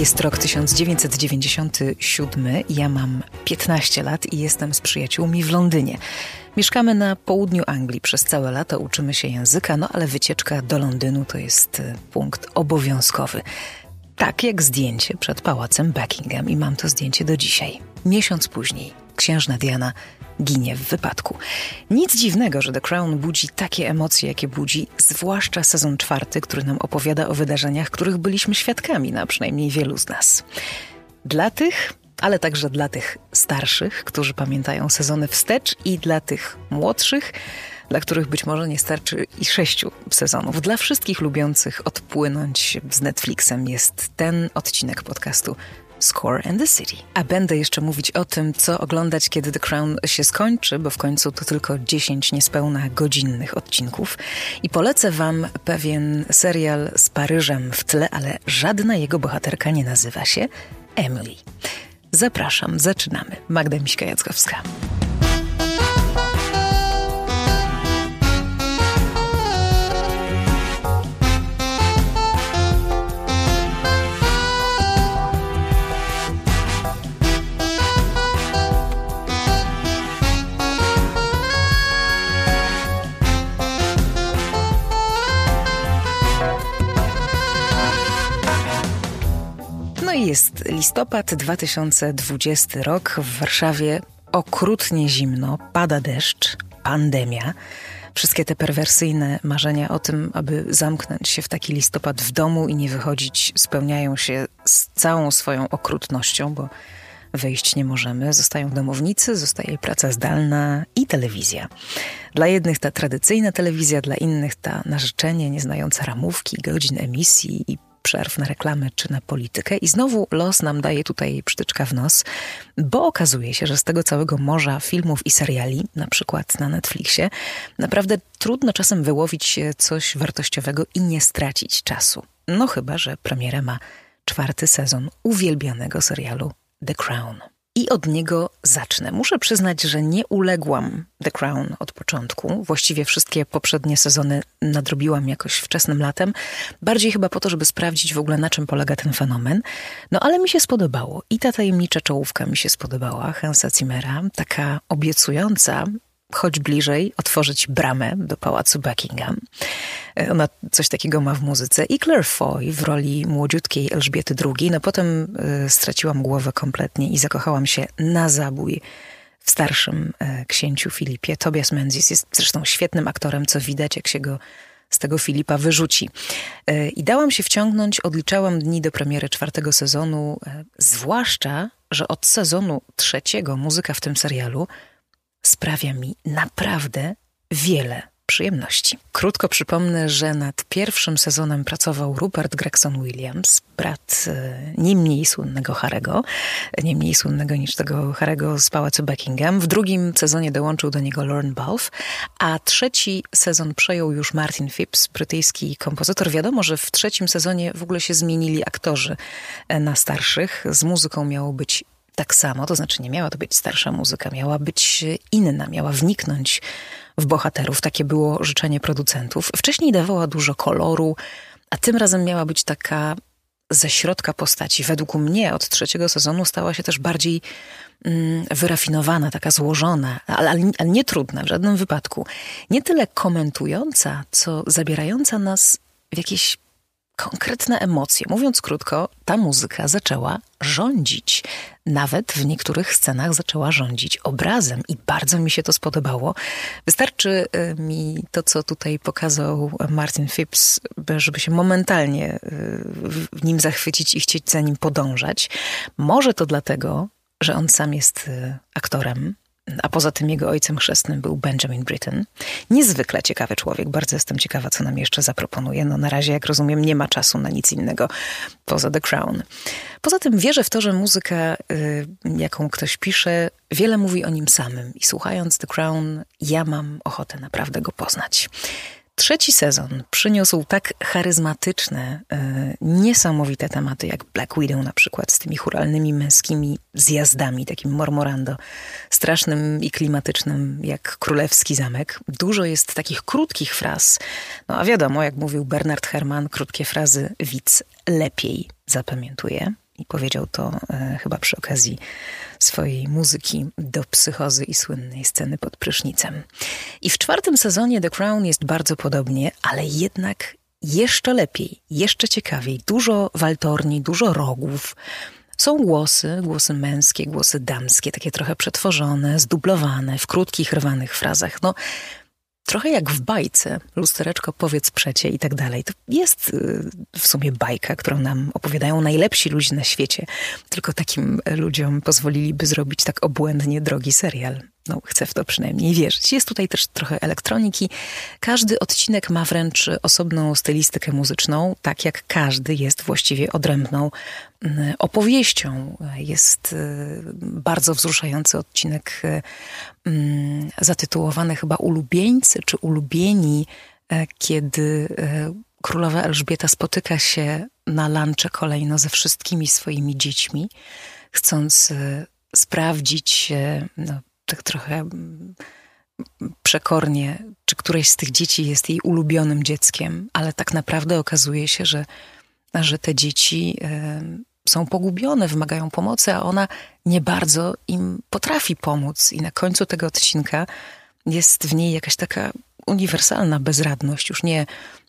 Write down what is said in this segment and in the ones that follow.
Jest rok 1997, ja mam 15 lat i jestem z przyjaciółmi w Londynie. Mieszkamy na południu Anglii, przez całe lato uczymy się języka, no ale wycieczka do Londynu to jest e, punkt obowiązkowy. Tak jak zdjęcie przed pałacem Buckingham i mam to zdjęcie do dzisiaj. Miesiąc później księżna Diana ginie w wypadku. Nic dziwnego, że The Crown budzi takie emocje, jakie budzi, zwłaszcza sezon czwarty, który nam opowiada o wydarzeniach, których byliśmy świadkami, na przynajmniej wielu z nas. Dla tych, ale także dla tych starszych, którzy pamiętają sezony wstecz i dla tych młodszych, dla których być może nie starczy i sześciu sezonów. Dla wszystkich lubiących odpłynąć z Netflixem jest ten odcinek podcastu Score and the City. A będę jeszcze mówić o tym, co oglądać, kiedy The Crown się skończy, bo w końcu to tylko 10 niespełna godzinnych odcinków. I polecę Wam pewien serial z Paryżem w tle, ale żadna jego bohaterka nie nazywa się Emily. Zapraszam, zaczynamy. Magda Miśka-Jackowska. Listopad 2020 rok. W Warszawie okrutnie zimno, pada deszcz, pandemia. Wszystkie te perwersyjne marzenia o tym, aby zamknąć się w taki listopad w domu i nie wychodzić, spełniają się z całą swoją okrutnością, bo wyjść nie możemy. Zostają domownicy, zostaje praca zdalna i telewizja. Dla jednych ta tradycyjna telewizja, dla innych ta narzeczenie, nieznająca ramówki, godzin emisji i przerw na reklamę czy na politykę. I znowu los nam daje tutaj przytyczka w nos, bo okazuje się, że z tego całego morza filmów i seriali, na przykład na Netflixie, naprawdę trudno czasem wyłowić coś wartościowego i nie stracić czasu. No chyba, że premierę ma czwarty sezon uwielbianego serialu The Crown i od niego zacznę. Muszę przyznać, że nie uległam The Crown od początku. Właściwie wszystkie poprzednie sezony nadrobiłam jakoś wczesnym latem. Bardziej chyba po to, żeby sprawdzić w ogóle na czym polega ten fenomen. No ale mi się spodobało. I ta tajemnicza czołówka mi się spodobała, Hansa Zimmera, taka obiecująca, choć bliżej, otworzyć bramę do pałacu Buckingham. E, ona coś takiego ma w muzyce. I Claire Foy w roli młodziutkiej Elżbiety II. No potem y, straciłam głowę kompletnie i zakochałam się na zabój w starszym y, księciu Filipie. Tobias Menzies jest zresztą świetnym aktorem, co widać, jak się go z tego Filipa wyrzuci. I dałam się wciągnąć, odliczałam dni do premiery czwartego sezonu, zwłaszcza, że od sezonu trzeciego muzyka w tym serialu sprawia mi naprawdę wiele przyjemności. Krótko przypomnę, że nad pierwszym sezonem pracował Rupert Gregson Williams, brat e, nie mniej słynnego Harego, nie mniej słynnego niż tego Harego z Pałacu Buckingham. W drugim sezonie dołączył do niego Lauren Balfe, a trzeci sezon przejął już Martin Phipps, brytyjski kompozytor. Wiadomo, że w trzecim sezonie w ogóle się zmienili aktorzy e, na starszych. Z muzyką miało być tak samo, to znaczy nie miała to być starsza muzyka, miała być inna, miała wniknąć w bohaterów. Takie było życzenie producentów. Wcześniej dawała dużo koloru, a tym razem miała być taka ze środka postaci. Według mnie od trzeciego sezonu stała się też bardziej mm, wyrafinowana, taka złożona, ale, ale, nie trudna w żadnym wypadku. Nie tyle komentująca, co zabierająca nas w jakieś konkretne emocje. Mówiąc krótko, ta muzyka zaczęła rządzić. Nawet w niektórych scenach zaczęła rządzić obrazem i bardzo mi się to spodobało. Wystarczy y, mi to, co tutaj pokazał Martin Phipps, żeby się momentalnie y, w nim zachwycić i chcieć za nim podążać. Może to dlatego, że on sam jest y, aktorem, a poza tym jego ojcem chrzestnym był Benjamin Britten. Niezwykle ciekawy człowiek. Bardzo jestem ciekawa, co nam jeszcze zaproponuje. No na razie, jak rozumiem, nie ma czasu na nic innego poza The Crown. Poza tym wierzę w to, że muzyka, y, jaką ktoś pisze, wiele mówi o nim samym. I słuchając The Crown, ja mam ochotę naprawdę go poznać. Trzeci sezon przyniósł tak charyzmatyczne, e, niesamowite tematy jak Black Widow na przykład z tymi churalnymi męskimi zjazdami, takim mormorando, strasznym i klimatycznym jak Królewski Zamek. Dużo jest takich krótkich fraz. No a wiadomo, jak mówił Bernard Herrmann, krótkie frazy widz lepiej zapamiętuje. I powiedział to e, chyba przy okazji swojej muzyki do psychozy i słynnej sceny pod prysznicem. I w czwartym sezonie The Crown jest bardzo podobnie, ale jednak jeszcze lepiej, jeszcze ciekawiej. Dużo waltorni, dużo rogów. Są głosy, głosy męskie, głosy damskie, takie trochę przetworzone, zdublowane, w krótkich, rwanych frazach. No, trochę jak w bajce, lustereczko powiedz przecie i tak dalej. To jest y, w sumie bajka, którą nam opowiadają najlepsi ludzie na świecie. Tylko takim ludziom pozwoliliby zrobić tak obłędnie drogi serial. No, chcę w to przynajmniej wierzyć. Jest tutaj też trochę elektroniki. Każdy odcinek ma wręcz osobną stylistykę muzyczną, tak jak każdy jest właściwie odrębną mm, opowieścią. Jest y, bardzo wzruszający odcinek y, mm, zatytułowany chyba Ulubieńcy czy Ulubieni, e, kiedy królowa Elżbieta spotyka się na lunche kolejno ze wszystkimi swoimi dziećmi, chcąc sprawdzić, no, tak trochę mm, przekornie, czy któreś z tych dzieci jest jej ulubionym dzieckiem, ale tak naprawdę okazuje się, że, że te dzieci są pogubione, wymagają pomocy, a ona nie bardzo im potrafi pomóc. I na końcu tego odcinka jest w niej jakaś taka uniwersalna bezradność, już nie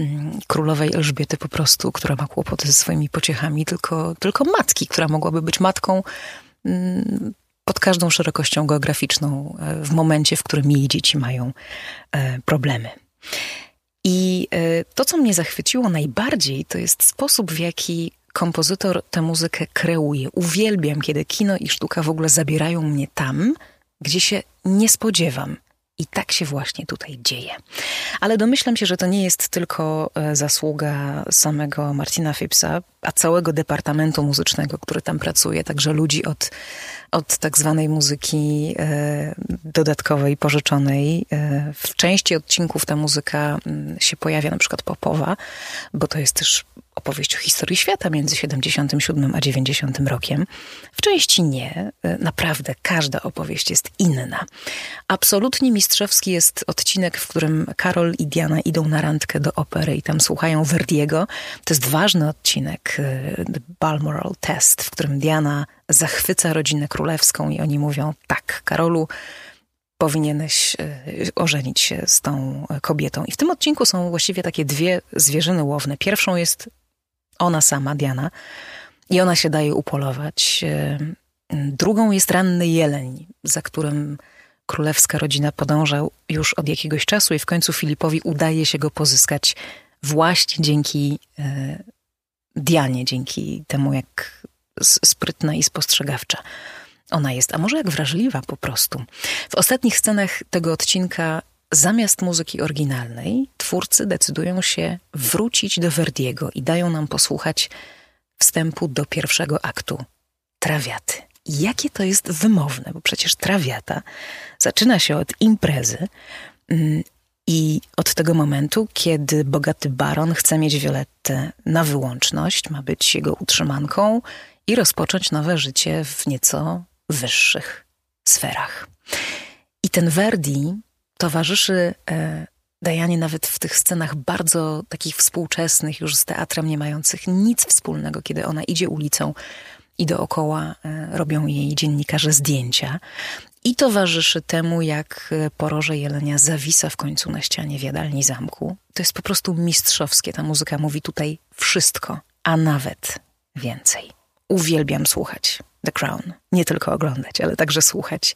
y, królowej Elżbiety po prostu, która ma kłopoty ze swoimi pociechami, tylko, tylko matki, która mogłaby być matką y, pod każdą szerokością geograficzną e, w momencie, w którym jej dzieci mają e, problemy. I e, to, co mnie zachwyciło najbardziej, to jest sposób, w jaki kompozytor tę muzykę kreuje. Uwielbiam, kiedy kino i sztuka w ogóle zabierają mnie tam, gdzie się nie spodziewam. I tak się właśnie tutaj dzieje. Ale domyślam się, że to nie jest tylko zasługa samego Martina Phippsa, a całego departamentu muzycznego, który tam pracuje, także ludzi od od tak zwanej muzyki e, dodatkowej, pożyczonej. E, w części odcinków ta muzyka mm, się pojawia, na przykład popowa, bo to jest też opowieść o historii świata między 77 a 90 rokiem. W części nie. E, naprawdę każda opowieść jest inna. Absolutnie mistrzowski jest odcinek, w którym Karol i Diana idą na randkę do opery i tam słuchają Verdiego. To jest ważny odcinek, The Balmoral Test, w którym Diana zachwyca rodzinę królewską i oni mówią: Tak, Karolu, powinieneś e, ożenić się z tą kobietą. I w tym odcinku są właściwie takie dwie zwierzyny łowne. Pierwszą jest ona sama, Diana, i ona się daje upolować. E, drugą jest ranny jeleń, za którym królewska rodzina podąża już od jakiegoś czasu i w końcu Filipowi udaje się go pozyskać właśnie dzięki e, Dianie, dzięki temu, jak sprytna i spostrzegawcza ona jest, a może jak wrażliwa po prostu. W ostatnich scenach tego odcinka zamiast muzyki oryginalnej twórcy decydują się wrócić do Verdiego i dają nam posłuchać wstępu do pierwszego aktu Trawiaty. Jakie to jest wymowne, bo przecież Trawiata zaczyna się od imprezy mm, i od tego momentu, kiedy bogaty baron chce mieć Violettę na wyłączność, ma być jego utrzymanką i rozpocząć nowe życie w nieco wyższych sferach. I ten Verdi towarzyszy e, Dajanie nawet w tych scenach bardzo takich współczesnych, już z teatrem nie mających nic wspólnego, kiedy ona idzie ulicą i dookoła e, robią jej dziennikarze zdjęcia. I towarzyszy temu, jak e, poroże jelenia zawisa w końcu na ścianie w jadalni zamku. To jest po prostu mistrzowskie. Ta muzyka mówi tutaj wszystko, a nawet więcej uwielbiam słuchać The Crown. Nie tylko oglądać, ale także słuchać.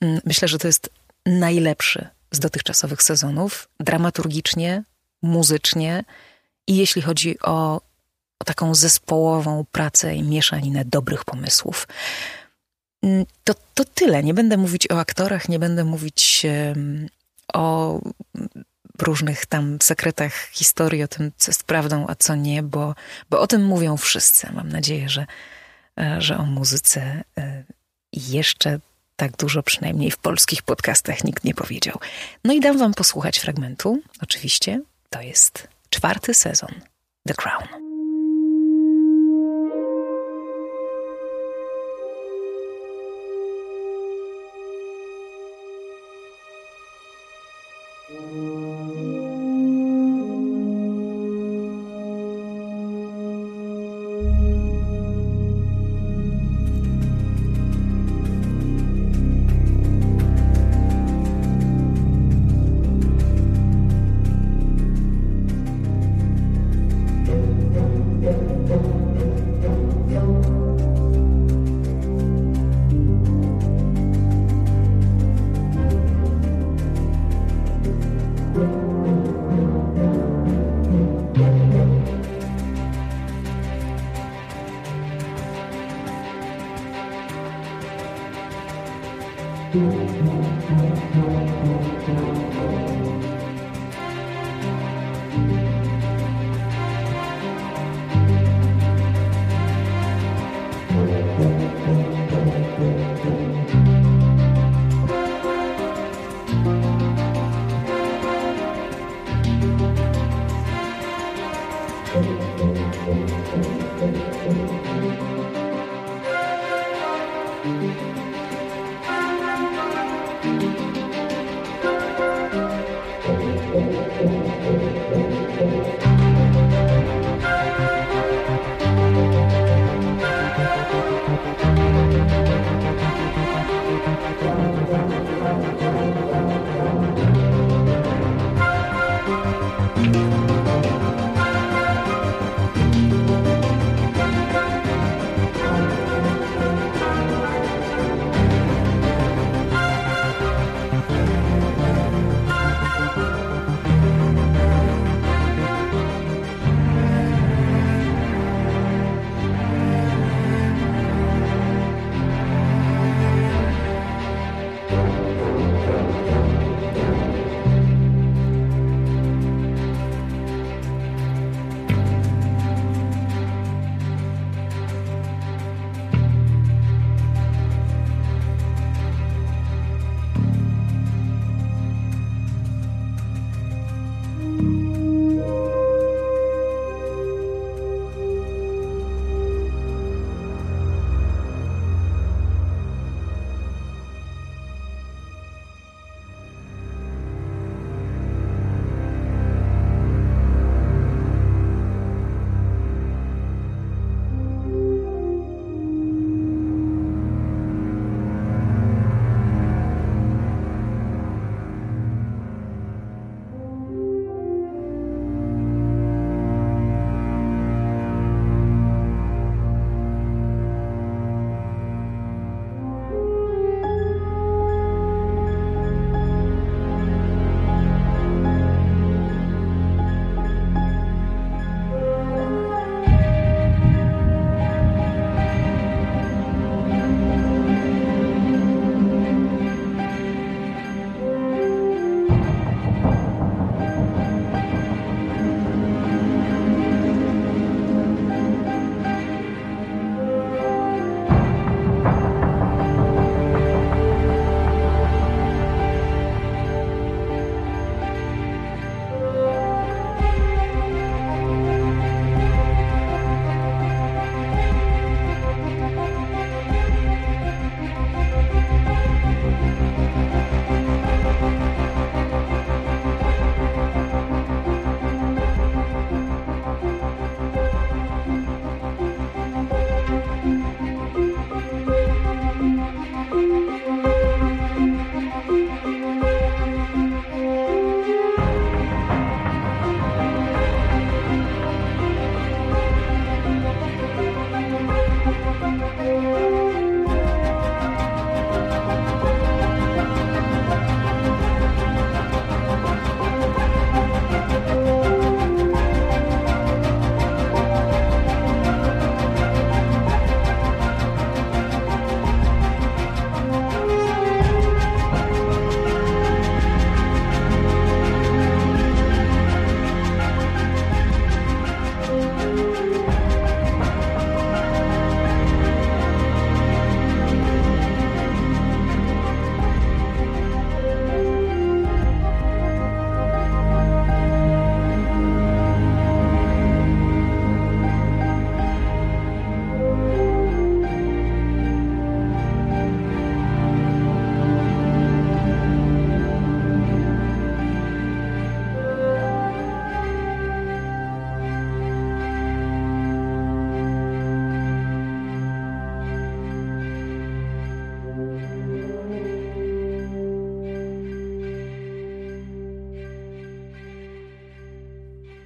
Mm, myślę, że to jest najlepszy z dotychczasowych sezonów, dramaturgicznie, muzycznie i jeśli chodzi o, o taką zespołową pracę i mieszaninę dobrych pomysłów. Mm, to, to tyle. Nie będę mówić o aktorach, nie będę mówić o różnych tam sekretach historii, o tym, co jest prawdą, a co nie, bo, bo o tym mówią wszyscy. Mam nadzieję, że, e, że o muzyce e, jeszcze tak dużo, przynajmniej w polskich podcastach, nikt nie powiedział. No i dam wam posłuchać fragmentu, oczywiście. To jest czwarty sezon The Crown.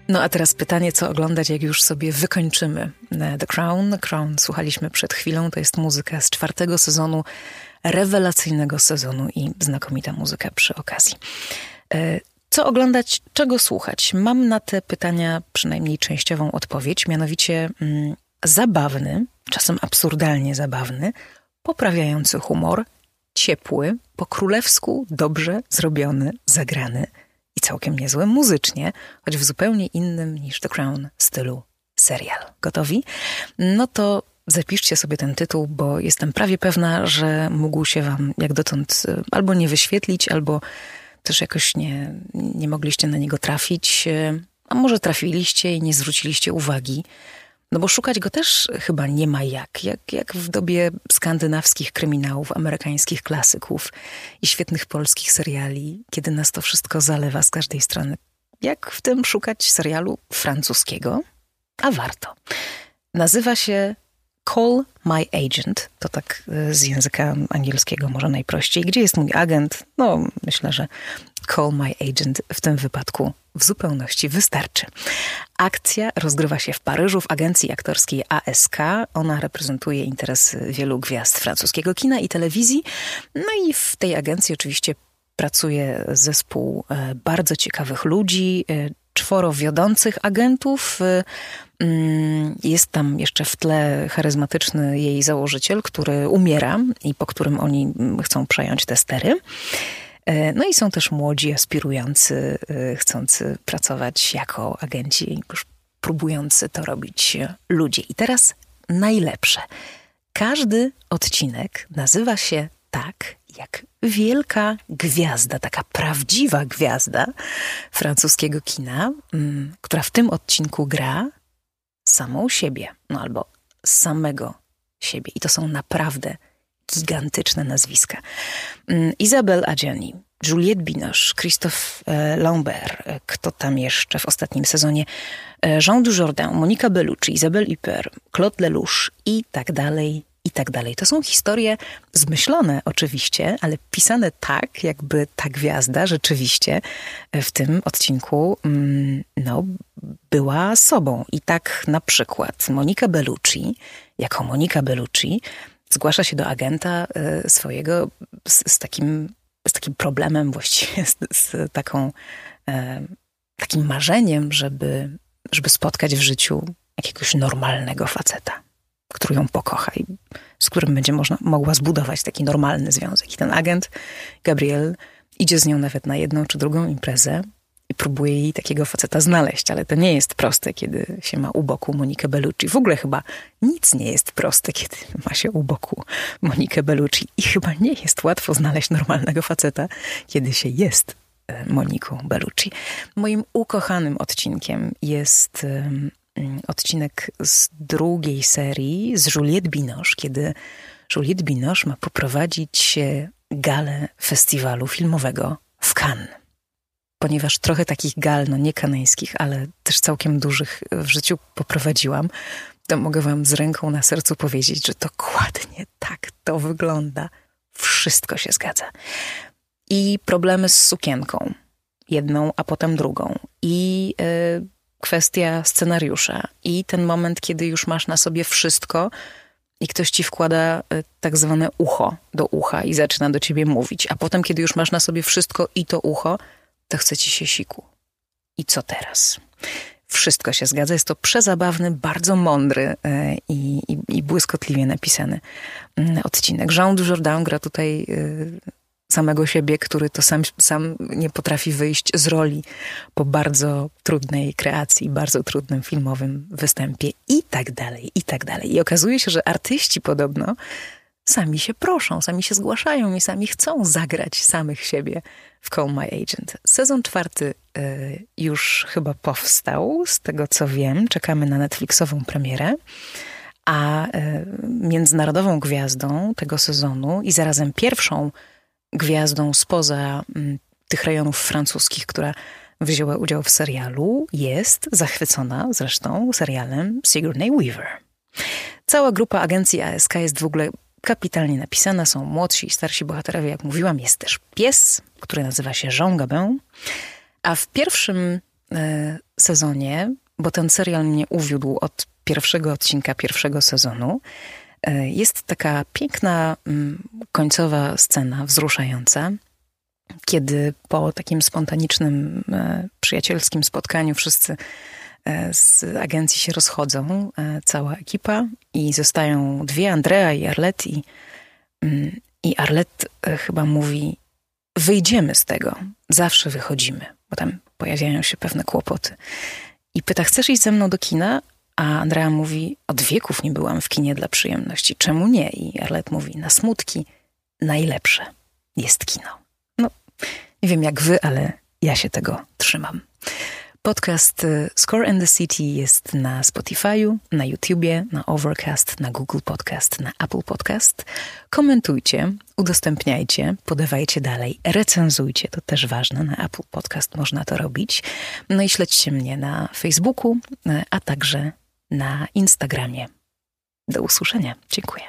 No a teraz pytanie, co oglądać, jak już sobie wykończymy The Crown. Crown słuchaliśmy przed chwilą, to jest muzyka z czwartego sezonu, rewelacyjnego sezonu i znakomita muzyka przy okazji. E, co oglądać, czego słuchać? Mam na te pytania przynajmniej częściową odpowiedź, mianowicie mm, zabawny, czasem absurdalnie zabawny, poprawiający humor ciepły, po królewsku dobrze zrobiony, zagrany całkiem niezły muzycznie, choć w zupełnie innym niż The Crown stylu serial. Gotowi? No to zapiszcie sobie ten tytuł, bo jestem prawie pewna, że mógł się wam jak dotąd y, albo nie wyświetlić, albo też jakoś nie, nie mogliście na niego trafić, y, a może trafiliście i nie zwróciliście uwagi. No bo szukać go też chyba nie ma jak, jak, jak w dobie skandynawskich kryminałów, amerykańskich klasyków i świetnych polskich seriali, kiedy nas to wszystko zalewa z każdej strony. Jak w tym szukać serialu francuskiego? A warto. Nazywa się Call My Agent. To tak e, z języka angielskiego może najprościej. Gdzie jest mój agent? No, myślę, że Call My Agent w tym wypadku w zupełności wystarczy. Akcja rozgrywa się w Paryżu w agencji aktorskiej ASK. Ona reprezentuje interesy wielu gwiazd francuskiego kina i telewizji. No i w tej agencji oczywiście pracuje zespół e, bardzo ciekawych ludzi, e, czworo wiodących agentów. Mm, jest tam jeszcze w tle charyzmatyczny jej założyciel, który umiera i po którym oni chcą przejąć te stery. E, no i są też młodzi, aspirujący, e, chcący pracować jako agenci, już próbujący to robić ludzie. I teraz najlepsze. Każdy odcinek nazywa się tak, jak wielka gwiazda, taka prawdziwa gwiazda francuskiego kina, mm, która w tym odcinku gra samą siebie, no albo samego siebie. I to są naprawdę gigantyczne nazwiska. Mm, Isabelle Adjani, Juliette Binoche, Christophe e, Lambert, e, kto tam jeszcze w ostatnim sezonie, e, Jean Dujardin, Monika Bellucci, Isabelle Huppert, Claude Lelouch i tak dalej, i tak dalej. To są historie zmyślone oczywiście, ale pisane tak, jakby ta gwiazda rzeczywiście w tym odcinku mm, no, była sobą. I tak na przykład Monika Bellucci, jako Monika Bellucci, zgłasza się do agenta e, swojego z, z takim, z takim problemem, właściwie z, z taką, e, takim marzeniem, żeby, żeby spotkać w życiu jakiegoś normalnego faceta, który ją pokocha i z którym będzie można, mogła zbudować taki normalny związek. I ten agent, Gabriel, idzie z nią nawet na jedną czy drugą imprezę i próbuje jej takiego faceta znaleźć, ale to nie jest proste, kiedy się ma u boku Monikę Bellucci. W ogóle chyba nic nie jest proste, kiedy ma się u boku Monikę Bellucci i chyba nie jest łatwo znaleźć normalnego faceta, kiedy się jest e, Moniką Bellucci. Moim ukochanym odcinkiem jest odcinek z drugiej serii z Juliette Binoche, kiedy Juliette Binoche ma poprowadzić galę festiwalu filmowego w Cannes ponieważ trochę takich gal, no nie kanańskich, ale też całkiem dużych w życiu poprowadziłam, to mogę wam z ręką na sercu powiedzieć, że dokładnie tak to wygląda. Wszystko się zgadza. I problemy z sukienką, jedną, a potem drugą. I y, kwestia scenariusza. I ten moment, kiedy już masz na sobie wszystko, i ktoś ci wkłada y, tak zwane ucho do ucha i zaczyna do ciebie mówić. A potem, kiedy już masz na sobie wszystko i to ucho, to chce ci się siku. I co teraz? Wszystko się zgadza. Jest to przezabawny, bardzo mądry e, i, i, i błyskotliwie napisany mm, odcinek. Jean Dujardin gra tutaj e, samego siebie, który to sam, sam nie potrafi wyjść z roli po bardzo trudnej kreacji, bardzo trudnym filmowym występie i tak dalej, i tak dalej. I okazuje się, że artyści podobno sami się proszą, sami się zgłaszają i sami chcą zagrać samych siebie w Call My Agent. Sezon czwarty y, już chyba powstał, z tego co wiem. Czekamy na Netflixową premierę. A y, międzynarodową gwiazdą tego sezonu i zarazem pierwszą gwiazdą spoza y, tych rejonów francuskich, która wzięła udział w serialu, jest zachwycona zresztą serialem Sigourney Weaver. Cała grupa agencji ASK jest w ogóle kapitalnie napisana, są młodsi i starsi bohaterowie, jak mówiłam. Jest też pies, który nazywa się Jean Gabin. A w pierwszym e, sezonie, bo ten serial mnie uwiódł od pierwszego odcinka pierwszego sezonu, jest taka piękna m, końcowa scena, wzruszająca, kiedy po takim spontanicznym, e, przyjacielskim spotkaniu wszyscy E, z agencji się rozchodzą, e, cała ekipa i zostają dwie, Andrea i Arlette mm, I Arlette e, chyba mówi: Wyjdziemy z tego, zawsze wychodzimy, bo tam pojawiają się pewne kłopoty. I pyta: Chcesz iść ze mną do kina? A Andrea mówi: Od wieków nie byłam w kinie dla przyjemności. Czemu nie? I Arlette mówi: Na smutki najlepsze jest kino. No, nie wiem jak wy, ale ja się tego trzymam. Podcast y, Score and the City jest na Spotify'u, na YouTubie, na Overcast, na Google Podcast, na Apple Podcast. Komentujcie, udostępniajcie, podawajcie dalej, recenzujcie, to też ważne, na Apple Podcast można to robić. No i śledźcie mnie na Facebooku, y, a także na Instagramie. Do usłyszenia. Dziękuję.